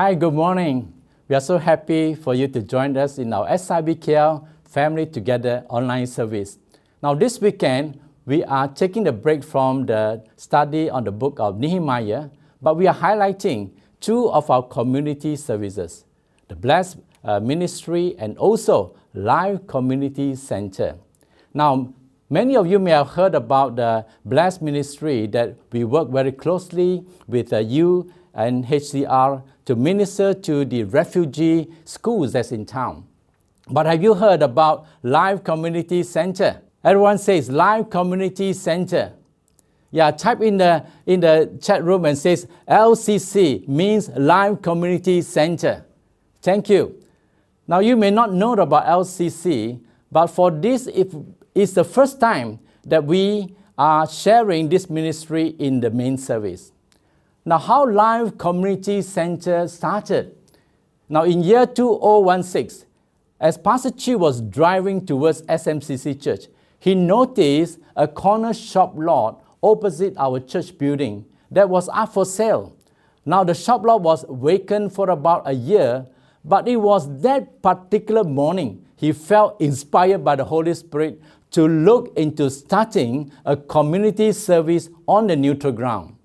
Hi, good morning. We are so happy for you to join us in our SIBKL Family Together online service. Now, this weekend, we are taking a break from the study on the book of Nehemiah, but we are highlighting two of our community services the Blessed uh, Ministry and also Live Community Center. Now, many of you may have heard about the Blessed Ministry that we work very closely with uh, you and HCR to minister to the refugee schools that's in town. But have you heard about Live Community Center? Everyone says Live Community Center. Yeah, type in the in the chat room and says LCC means Live Community Center. Thank you. Now you may not know about LCC, but for this if it's the first time that we are sharing this ministry in the main service. Now, how Live Community Center started? Now, in year 2016, as Pastor Chi was driving towards SMCC Church, he noticed a corner shop lot opposite our church building that was up for sale. Now, the shop lot was vacant for about a year, but it was that particular morning he felt inspired by the Holy Spirit to look into starting a community service on the neutral ground.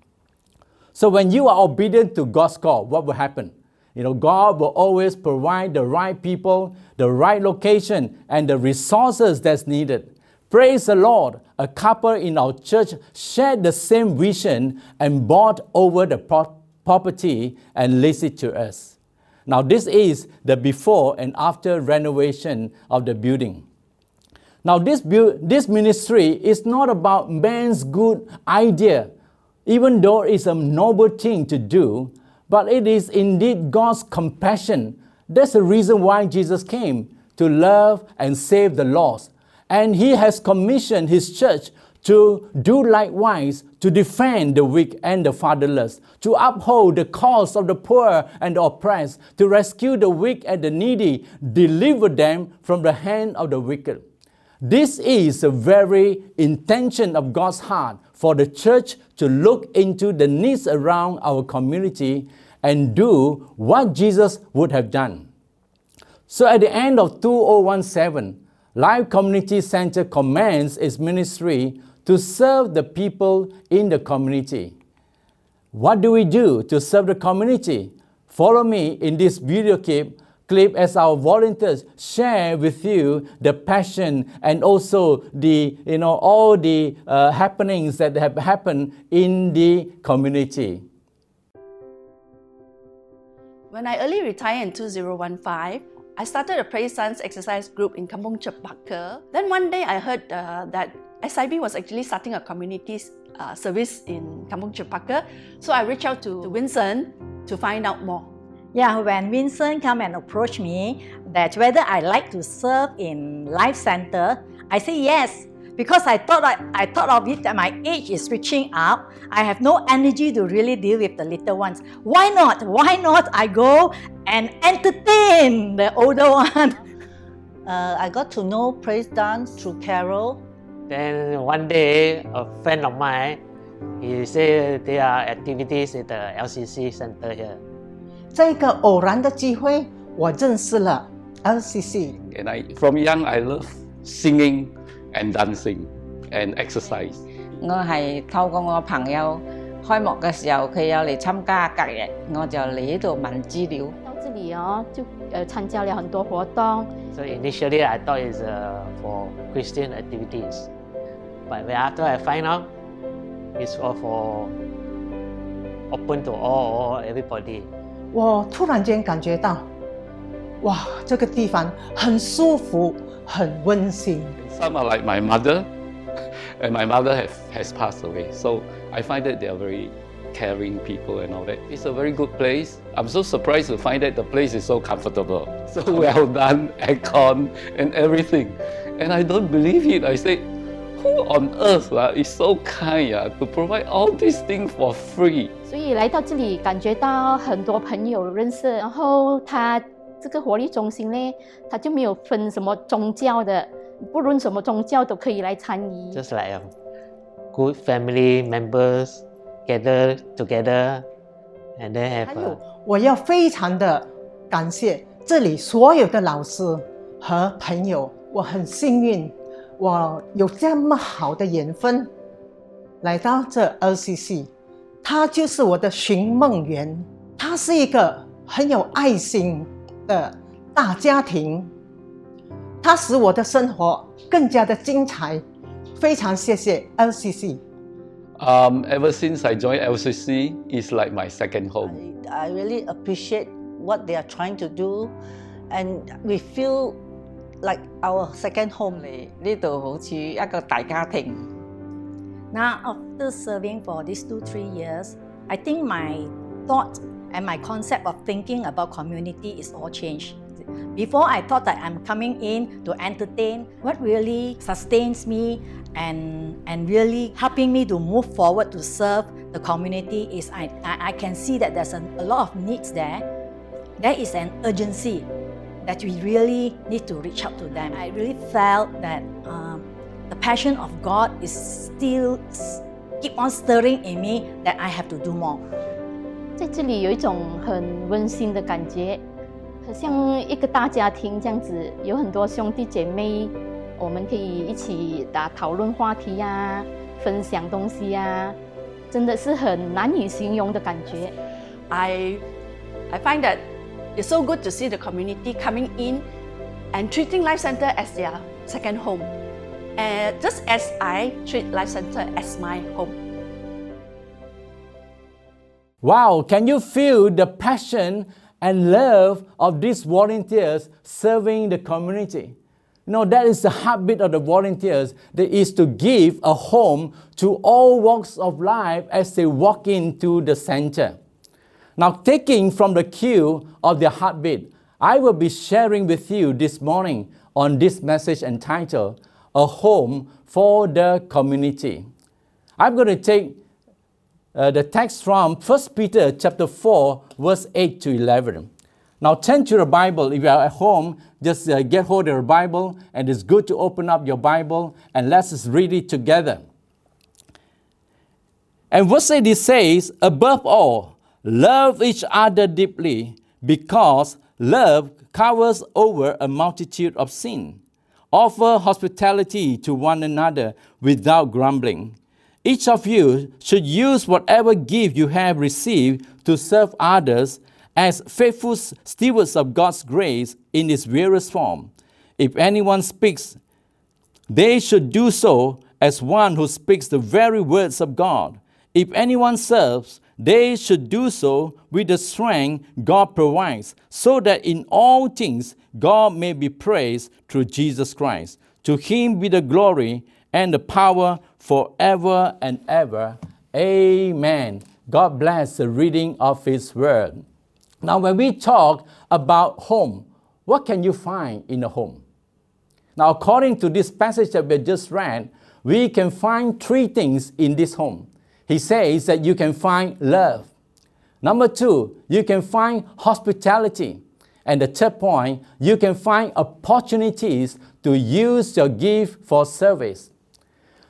So when you are obedient to God's call, what will happen? You know, God will always provide the right people, the right location, and the resources that's needed. Praise the Lord. A couple in our church shared the same vision and bought over the pro- property and leased it to us. Now, this is the before and after renovation of the building. Now, this, bu- this ministry is not about man's good idea even though it's a noble thing to do, but it is indeed God's compassion. That's the reason why Jesus came to love and save the lost. And He has commissioned His church to do likewise, to defend the weak and the fatherless, to uphold the cause of the poor and the oppressed, to rescue the weak and the needy, deliver them from the hand of the wicked. This is the very intention of God's heart for the church to look into the needs around our community and do what Jesus would have done. So at the end of 2017, Life Community Center commenced its ministry to serve the people in the community. What do we do to serve the community? Follow me in this video clip clip as our volunteers share with you the passion and also the you know all the uh, happenings that have happened in the community when i early retired in 2015 I started a Praise Dance exercise group in Kampong Chempaka. Then one day I heard uh, that SIB was actually starting a community uh, service in Kampong Chempaka. So I reached out to Vincent to find out more. Yeah, when Vincent come and approach me that whether I like to serve in Life Center, I say yes because I thought I, I thought of it that my age is reaching up. I have no energy to really deal with the little ones. Why not? Why not? I go and entertain the older one. Uh, I got to know praise dance through Carol. Then one day, a friend of mine, he said there are activities at the LCC center here. 这个偶然的机会，我认识了 LCC。 And I, from young, I love singing and dancing and exercise. 我系透过我朋友开幕嘅时候，佢有嚟参加隔日，我就嚟呢度问资料。到这里哦，就呃参加了很多活动。 So initially, I thought it's uh, for Christian activities, but when after I find out, it's all for open to all, all everybody. 我突然间感觉到，哇，这个地方很舒服，很温馨。 Some are like my mother, and my mother have, has passed away. So I find that they are very caring people and all that. It's a very good place. I'm so surprised to find that the place is so comfortable, so well done, aircon and everything. And I don't believe it. I say, who on earth uh, is so kind uh, to provide all these things for free? 所以来到这里，感觉到很多朋友认识，然后他这个活力中心呢，他就没有分什么宗教的，不论什么宗教都可以来参与。Just like um, good family members gather together And they have 还有我要非常的感谢这里所有的老师和朋友，我很幸运，我有这么好的缘分来到这 LCC，它就是我的寻梦园，它是一个很有爱心的大家庭，它使我的生活更加的精彩，非常谢谢 LCC。Um, ever since I joined LCC, it's like my second home. I, I really appreciate what they are trying to do, and we feel like our second home. 呢度好似一个大家庭。 Now, after serving for these two, three years, I think my thought and my concept of thinking about community is all changed. Before, I thought that I'm coming in to entertain. What really sustains me and, and really helping me to move forward to serve the community is I, I, I can see that there's a, a lot of needs there. There is an urgency that we really need to reach out to them. I really felt that um, the passion of God is still keep on stirring in me that I have to do more. 在这里有一种很温馨的感觉，很像一个大家庭这样子，有很多兄弟姐妹，我们可以一起打讨论话题呀、分享东西呀、真的是很难以形容的感觉。I, I find that it's so good to see the community coming in and treating Life Center as their second home. And just as I treat Life Center as my home. Wow, can you feel the passion and love of these volunteers serving the community? Know, that is the heartbeat of the volunteers. That is to give a home to all walks of life as they walk into the center. Now, taking from the cue of their heartbeat, I will be sharing with you this morning on this message entitled A Home for the Community. I'm going to take uh, the text from 1 Peter chapter 4, verse 8 to 11. Now turn to your Bible. If you are at home, just uh, get hold of your Bible, and it's good to open up your Bible and let's read it together. And verse 8 it says, Above all, love each other deeply, because love covers over a multitude of sin. Offer hospitality to one another without grumbling. Each of you should use whatever gift you have received to serve others as faithful stewards of God's grace in its various form. If anyone speaks, they should do so as one who speaks the very words of God. If anyone serves, they should do so with the strength God provides, so that in all things God may be praised through Jesus Christ. To him be the glory and the power forever and ever. Amen. God bless the reading of His Word. Now, when we talk about home, what can you find in a home? Now, according to this passage that we just read, we can find three things in this home. He says that you can find love. Number two, you can find hospitality. And the third point, you can find opportunities to use your gift for service.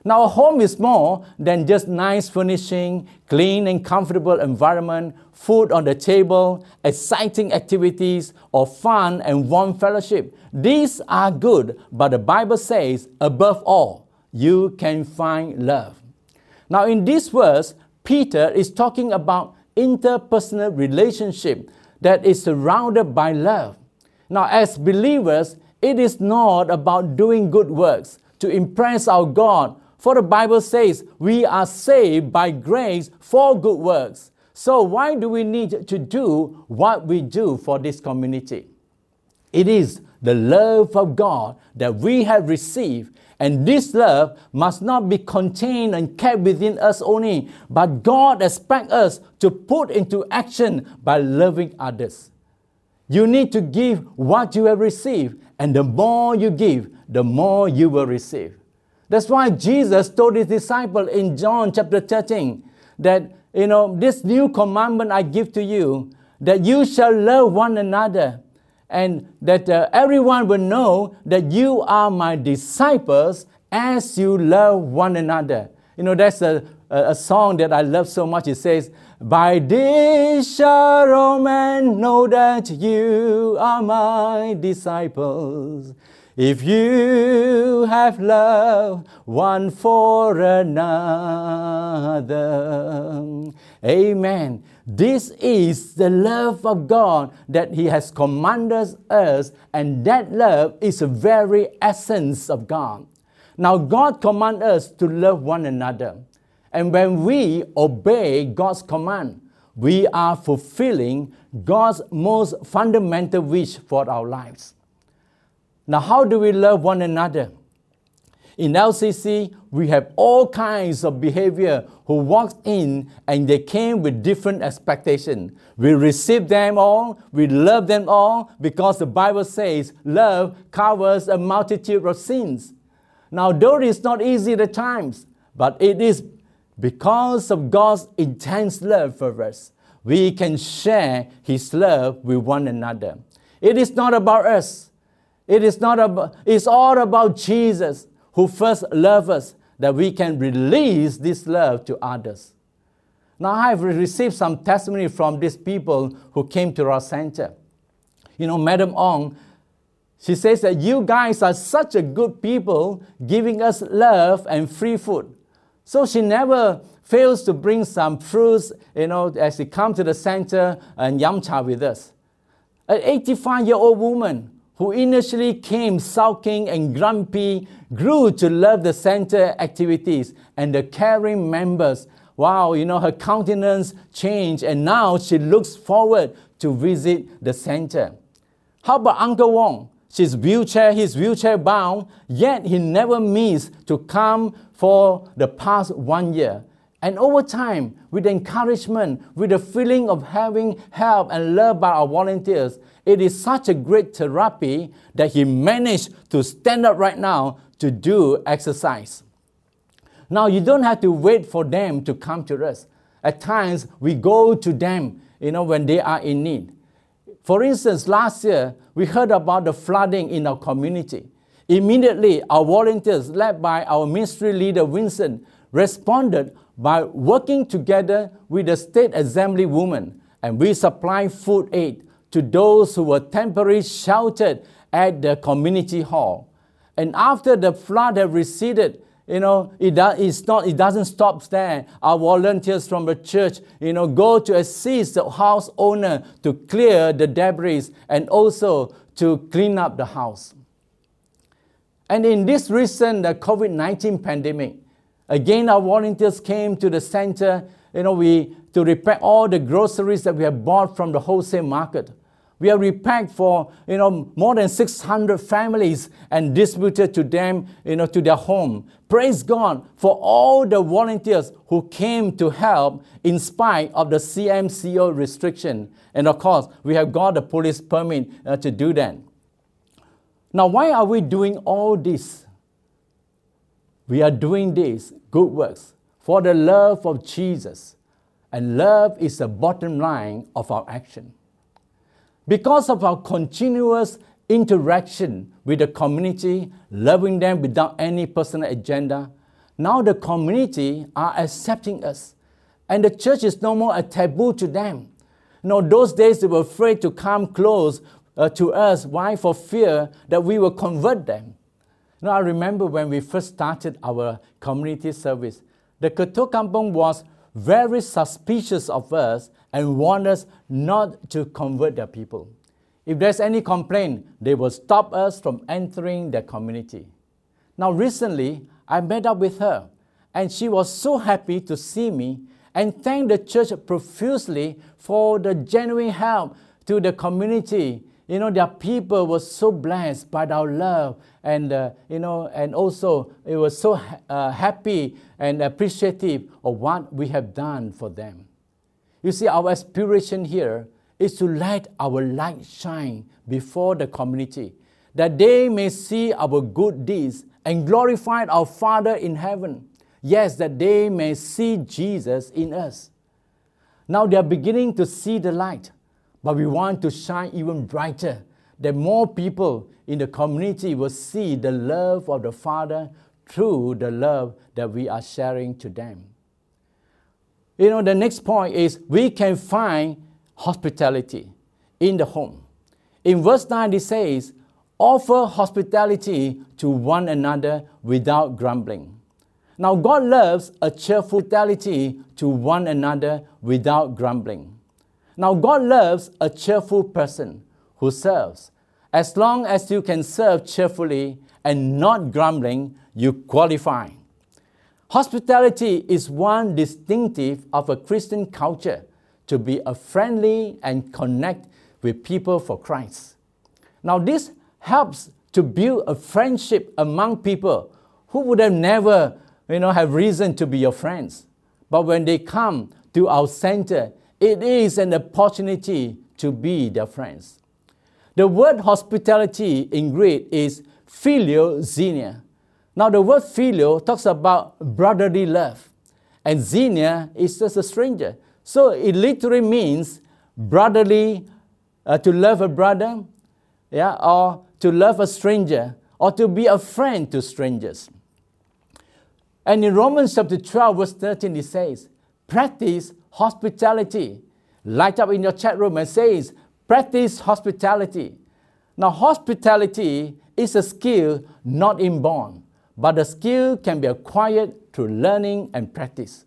Now, a home is more than just nice furnishing, clean and comfortable environment, food on the table, exciting activities, or fun and warm fellowship. These are good, but the Bible says, above all, you can find love. Now, in this verse, Peter is talking about interpersonal relationship that is surrounded by love. Now, as believers, it is not about doing good works to impress our God, for the Bible says we are saved by grace for good works. So, why do we need to do what we do for this community? It is the love of God that we have received, and this love must not be contained and kept within us only, but God expects us to put into action by loving others. You need to give what you have received, and the more you give, the more you will receive. That's why Jesus told his disciple in John chapter 13 that, you know, this new commandment I give to you, that you shall love one another, and that uh, everyone will know that you are my disciples as you love one another. You know, that's a, a, a song that I love so much. It says, By this shall all men know that you are my disciples. If you have love one for another. Amen. This is the love of God that He has commanded us, and that love is the very essence of God. Now, God commands us to love one another. And when we obey God's command, we are fulfilling God's most fundamental wish for our lives. Now, how do we love one another? In LCC, we have all kinds of behavior who walked in and they came with different expectations. We receive them all, we love them all because the Bible says love covers a multitude of sins. Now, though it's not easy at times, but it is because of God's intense love for us, we can share His love with one another. It is not about us. It is not about, it's all about Jesus who first loved us that we can release this love to others. Now, I have received some testimony from these people who came to our center. You know, Madam Ong, she says that you guys are such a good people giving us love and free food. So she never fails to bring some fruits, you know, as she come to the center and yum cha with us. An 85 year old woman who initially came sulking and grumpy, grew to love the center activities and the caring members. Wow, you know, her countenance changed and now she looks forward to visit the center. How about Uncle Wong? She's wheelchair, he's wheelchair bound, yet he never missed to come for the past one year. And over time, with encouragement, with the feeling of having help and love by our volunteers, it is such a great therapy that he managed to stand up right now to do exercise. Now, you don't have to wait for them to come to us. At times, we go to them, you know, when they are in need. For instance, last year, we heard about the flooding in our community. Immediately, our volunteers, led by our ministry leader, Vincent, responded by working together with the state assembly woman, and we supply food aid to those who were temporarily sheltered at the community hall. And after the flood had receded, you know, it, it's not, it doesn't stop there. Our volunteers from the church, you know, go to assist the house owner to clear the debris and also to clean up the house. And in this recent uh, COVID 19 pandemic, again, our volunteers came to the center, you know, we, to repack all the groceries that we have bought from the wholesale market. We have repacked for you know more than 600 families and distributed to them you know to their home. Praise God for all the volunteers who came to help in spite of the CMCO restriction. And of course, we have got the police permit uh, to do that. Now, why are we doing all this? We are doing this good works for the love of Jesus. And love is the bottom line of our action. Because of our continuous interaction with the community, loving them without any personal agenda, now the community are accepting us. And the church is no more a taboo to them. You know, those days they were afraid to come close uh, to us. Why? For fear that we will convert them. Know, I remember when we first started our community service, the Ketua Kampung was very suspicious of us and warned us not to convert their people. If there's any complaint, they will stop us from entering their community. Now, recently, I met up with her, and she was so happy to see me and thanked the church profusely for the genuine help to the community. You know, their people were so blessed by our love, and uh, you know, and also it was so uh, happy and appreciative of what we have done for them. You see, our aspiration here is to let our light shine before the community, that they may see our good deeds and glorify our Father in heaven. Yes, that they may see Jesus in us. Now they are beginning to see the light, but we want to shine even brighter, that more people in the community will see the love of the Father through the love that we are sharing to them. you know, the next point is we can find hospitality in the home. In verse 9, it says, offer hospitality to one another without grumbling. Now, God loves a cheerful hospitality to one another without grumbling. Now, God loves a cheerful person who serves. As long as you can serve cheerfully and not grumbling, you qualify. Hospitality is one distinctive of a Christian culture to be a friendly and connect with people for Christ. Now, this helps to build a friendship among people who would have never you know, have reason to be your friends. But when they come to our center, it is an opportunity to be their friends. The word hospitality in Greek is philoxenia. Now, the word phileo talks about brotherly love, and xenia is just a stranger. So it literally means brotherly, uh, to love a brother, yeah, or to love a stranger, or to be a friend to strangers. And in Romans chapter 12, verse 13, it says, practice hospitality. Light up in your chat room and says, practice hospitality. Now, hospitality is a skill not inborn, but the skill can be acquired through learning and practice.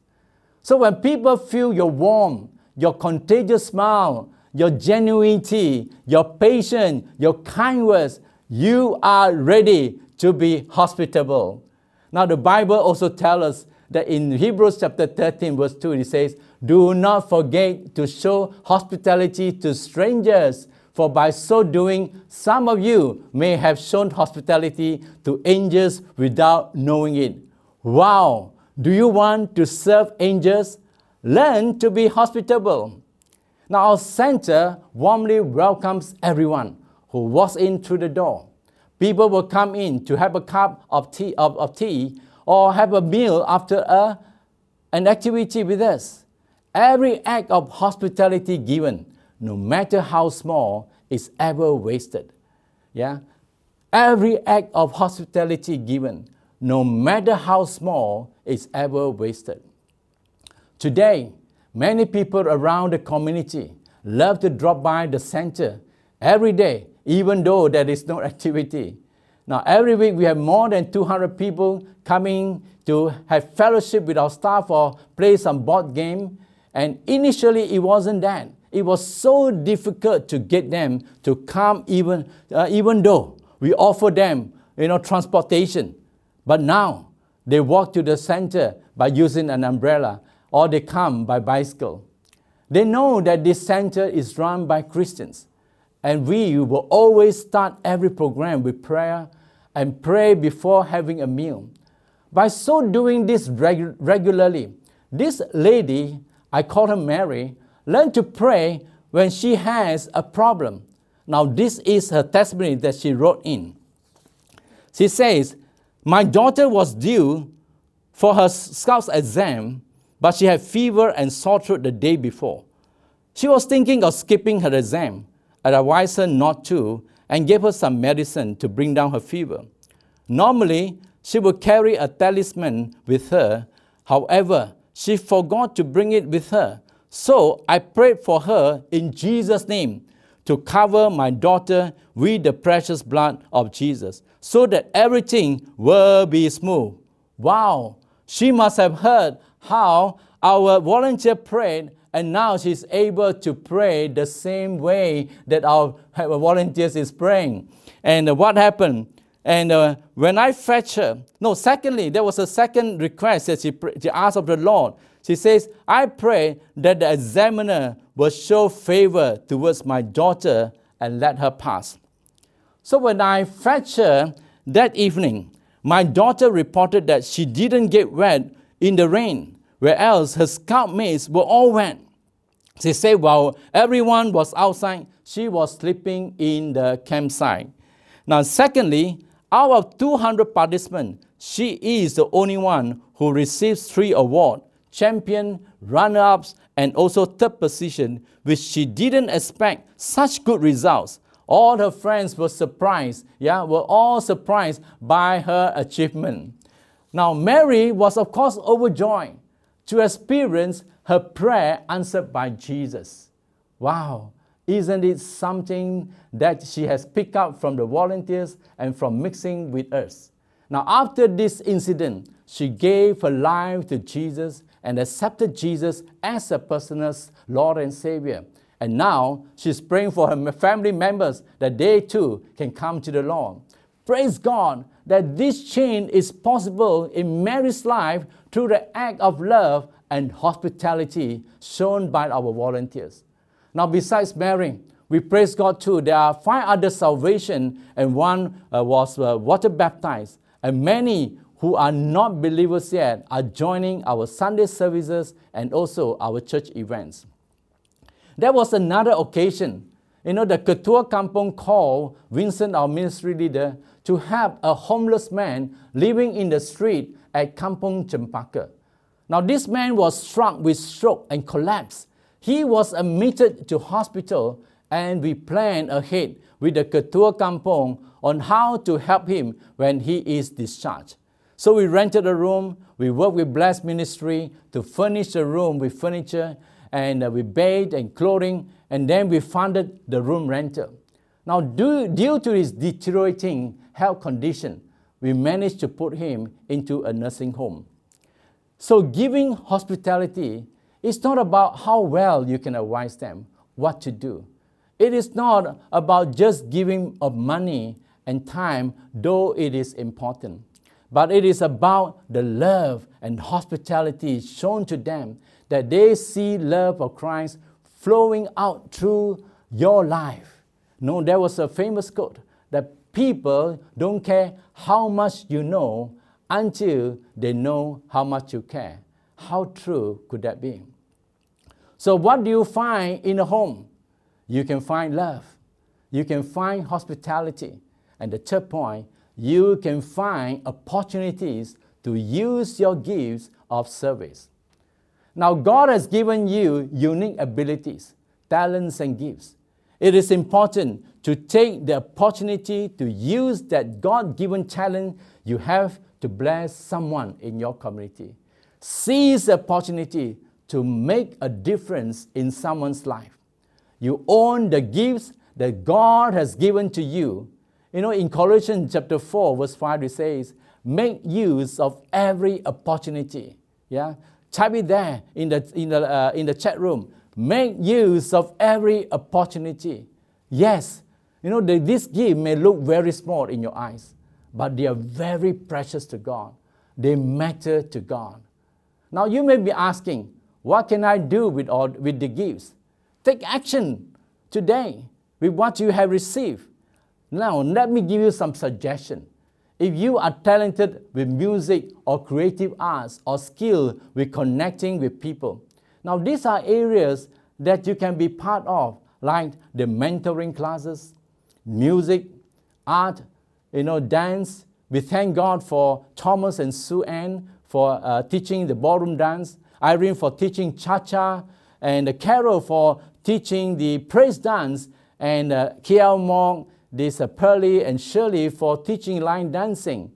So when people feel your warm, your contagious smile, your genuinity, your patience, your kind words, you are ready to be hospitable. Now, the Bible also tells us that in Hebrews chapter 13, verse 2, it says, Do not forget to show hospitality to strangers, for by so doing, some of you may have shown hospitality to angels without knowing it. Wow! Do you want to serve angels? Learn to be hospitable. Now, our center warmly welcomes everyone who walks in through the door. People will come in to have a cup of tea, of, of tea or have a meal after a, an activity with us. Every act of hospitality given, no matter how small, is ever wasted. Yeah? Every act of hospitality given, no matter how small, is ever wasted. Today, many people around the community love to drop by the center every day even though there is no activity. Now, every week we have more than 200 people coming to have fellowship with our staff or play some board game. And initially, it wasn't that. It was so difficult to get them to come, even, uh, even though we offer them you know, transportation. But now, they walk to the center by using an umbrella or they come by bicycle. They know that this center is run by Christians. And we will always start every program with prayer and pray before having a meal. By so doing this regu- regularly, this lady, I call her Mary, learned to pray when she has a problem. Now, this is her testimony that she wrote in. She says, My daughter was due for her Scouts exam, but she had fever and sore throat the day before. She was thinking of skipping her exam, I advised her not to and gave her some medicine to bring down her fever. Normally, she would carry a talisman with her. However, she forgot to bring it with her. So I prayed for her in Jesus' name to cover my daughter with the precious blood of Jesus so that everything will be smooth. Wow, she must have heard how our volunteer prayed and now she's able to pray the same way that our volunteers is praying. And what happened? And uh, when I fetch her, no, secondly, there was a second request that she, she asked of the Lord. She says, I pray that the examiner will show favor towards my daughter and let her pass. So when I fetched her that evening, my daughter reported that she didn't get wet in the rain whereas her scoutmates were all wet. She said while everyone was outside, she was sleeping in the campsite. Now, secondly, out of 200 participants, she is the only one who receives three awards champion, runner ups, and also third position, which she didn't expect such good results. All her friends were surprised, yeah, were all surprised by her achievement. Now, Mary was, of course, overjoyed to experience her prayer answered by Jesus. Wow, isn't it something that she has picked up from the volunteers and from mixing with us? Now, after this incident, she gave her life to Jesus and accepted Jesus as her personal Lord and Savior. And now she's praying for her family members that they too can come to the Lord. Praise God that this change is possible in Mary's life through the act of love and hospitality shown by our volunteers. Now, besides Mary, we praise God too. There are five other salvation, and one uh, was uh, water baptized, and many who are not believers yet are joining our Sunday services and also our church events. There was another occasion. You know, the Ketua Kampong called Vincent, our ministry leader, to help a homeless man living in the street at Kampong Chempaka. Now, this man was struck with stroke and collapsed. He was admitted to hospital, and we planned ahead with the Ketua Kampong on how to help him when he is discharged. So we rented a room, we worked with Blessed Ministry to furnish the room with furniture, and uh, we and clothing, and then we funded the room rental. Now, due, due to his deteriorating health condition, we managed to put him into a nursing home. So, giving hospitality is not about how well you can advise them what to do. It is not about just giving of money and time, though it is important. But it is about the love and hospitality shown to them that they see love of Christ flowing out through your life. No, there was a famous quote that people don't care how much you know until they know how much you care. How true could that be? So, what do you find in a home? You can find love, you can find hospitality, and the third point, you can find opportunities to use your gifts of service. Now, God has given you unique abilities, talents, and gifts. It is important to take the opportunity to use that God given talent you have to bless someone in your community. Seize the opportunity to make a difference in someone's life. You own the gifts that God has given to you. You know, in Colossians chapter 4, verse 5, it says, Make use of every opportunity. Yeah? Type it there in the, in the, uh, in the chat room. Make use of every opportunity. Yes, you know, the, this gift may look very small in your eyes, but they are very precious to God. They matter to God. Now, you may be asking, what can I do with, all, with the gifts? Take action today with what you have received. Now, let me give you some suggestion. If you are talented with music or creative arts or skill with connecting with people, now these are areas that you can be part of, like the mentoring classes, music, art, you know, dance. We thank God for Thomas and Sue Ann for uh, teaching the ballroom dance, Irene for teaching cha-cha, and Carol for teaching the praise dance, and uh, Kiel Mong this uh, Pearlie and Shirley for teaching line dancing.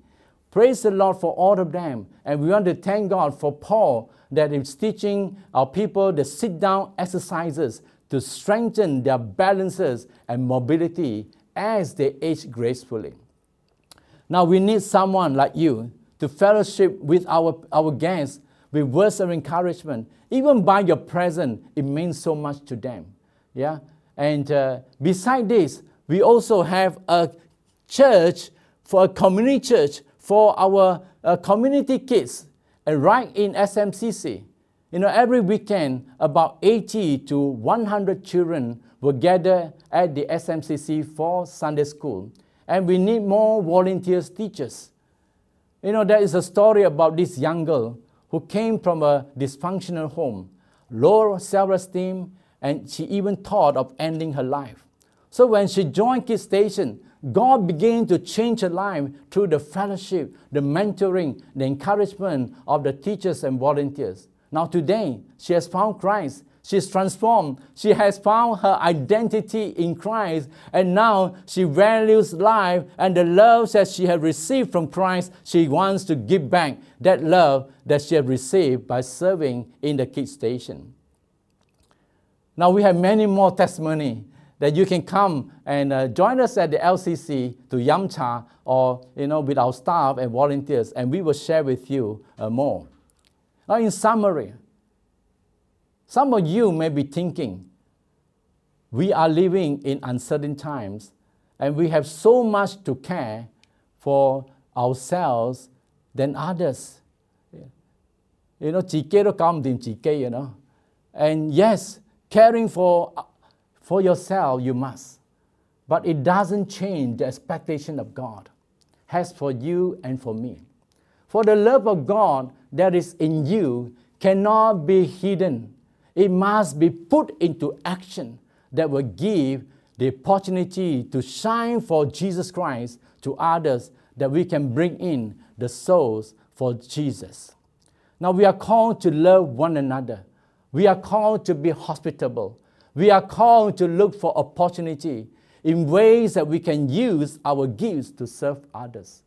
Praise the Lord for all of them. And we want to thank God for Paul that is teaching our people the sit down exercises to strengthen their balances and mobility as they age gracefully. Now we need someone like you to fellowship with our, our guests with words of encouragement. Even by your presence, it means so much to them. Yeah? And uh, beside this, we also have a church for a community church for our uh, community kids and right in SMCC. You know, every weekend, about 80 to 100 children will gather at the SMCC for Sunday school. And we need more volunteers teachers. You know, there is a story about this young girl who came from a dysfunctional home, low self esteem, and she even thought of ending her life. So when she joined Kids Station, God began to change her life through the fellowship, the mentoring, the encouragement of the teachers and volunteers. Now, today, she has found Christ. She's transformed. She has found her identity in Christ, and now she values life and the love that she has received from Christ. She wants to give back that love that she has received by serving in the kids station. Now we have many more testimony that you can come and uh, join us at the LCC to Yamcha or you know with our staff and volunteers, and we will share with you uh, more. Now, in summary, some of you may be thinking, we are living in uncertain times, and we have so much to care for ourselves than others. You know, 自己都搞唔掂自己, you know. And yes, caring for for yourself, you must. But it doesn't change the expectation of God has for you and for me. For the love of God that is in you cannot be hidden. it must be put into action that will give the opportunity to shine for Jesus Christ to others that we can bring in the souls for Jesus. Now we are called to love one another. We are called to be hospitable. We are called to look for opportunity in ways that we can use our gifts to serve others.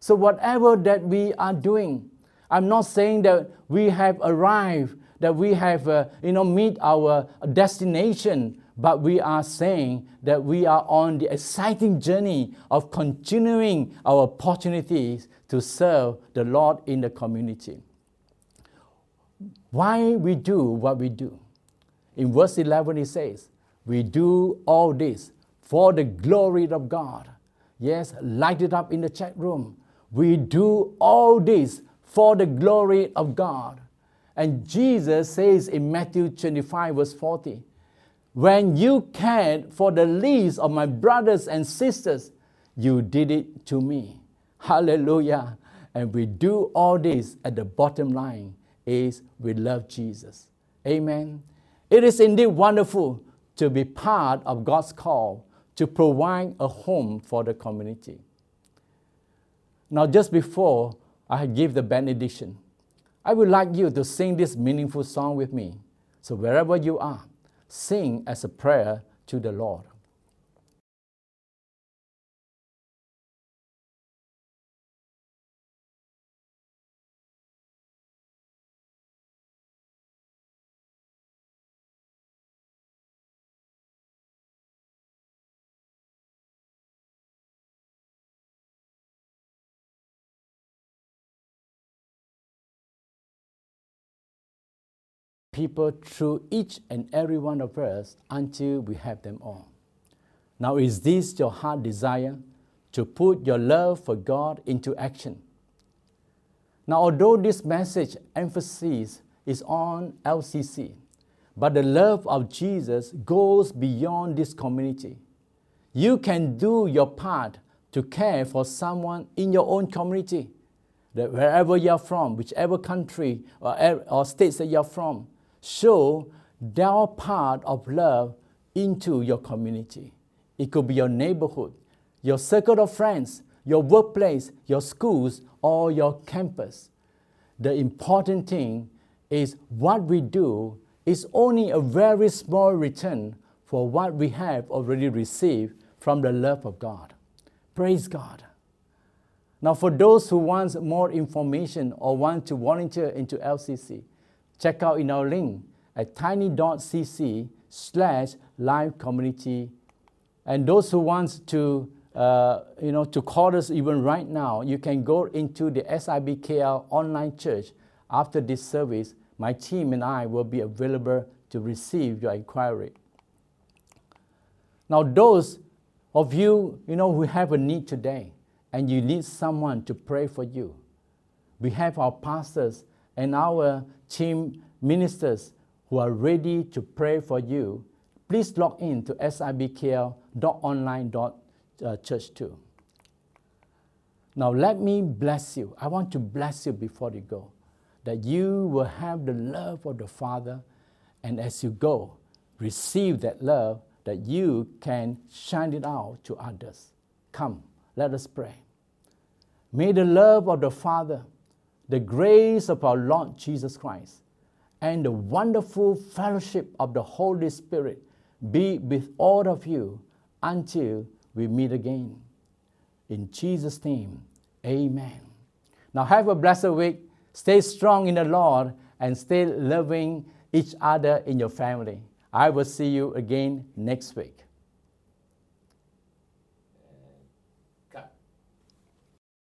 So, whatever that we are doing, I'm not saying that we have arrived, that we have, uh, you know, meet our destination, but we are saying that we are on the exciting journey of continuing our opportunities to serve the Lord in the community. Why we do what we do? In verse 11, it says, We do all this for the glory of God. Yes, light it up in the chat room. We do all this for the glory of God. And Jesus says in Matthew 25, verse 40, When you cared for the least of my brothers and sisters, you did it to me. Hallelujah. And we do all this at the bottom line is we love Jesus. Amen. It is indeed wonderful to be part of God's call to provide a home for the community. Now, just before I give the benediction, I would like you to sing this meaningful song with me. So, wherever you are, sing as a prayer to the Lord. People through each and every one of us until we have them all. Now, is this your heart desire to put your love for God into action? Now, although this message emphasis is on LCC, but the love of Jesus goes beyond this community. You can do your part to care for someone in your own community, that wherever you're from, whichever country or, er, or states that you're from, show their part of love into your community. It could be your neighborhood, your circle of friends, your workplace, your schools, or your campus. The important thing is what we do is only a very small return for what we have already received from the love of God. Praise God. Now, for those who want more information or want to volunteer into LCC, check out in our link at tiny.cc slash live community. And those who want to, uh, you know, to call us even right now, you can go into the SIBKL online church after this service. My team and I will be available to receive your inquiry. Now, those of you, you know, who have a need today and you need someone to pray for you, we have our pastors and our team ministers who are ready to pray for you, please log in to sibkl.online.church uh, too. Now, let me bless you. I want to bless you before you go, that you will have the love of the Father, and as you go, receive that love that you can shine it out to others. Come, let us pray. May the love of the Father, the grace of our Lord Jesus Christ, and the wonderful fellowship of the Holy Spirit be with all of you until we meet again. In Jesus' name, amen. Now have a blessed week. Stay strong in the Lord and stay loving each other in your family. I will see you again next week.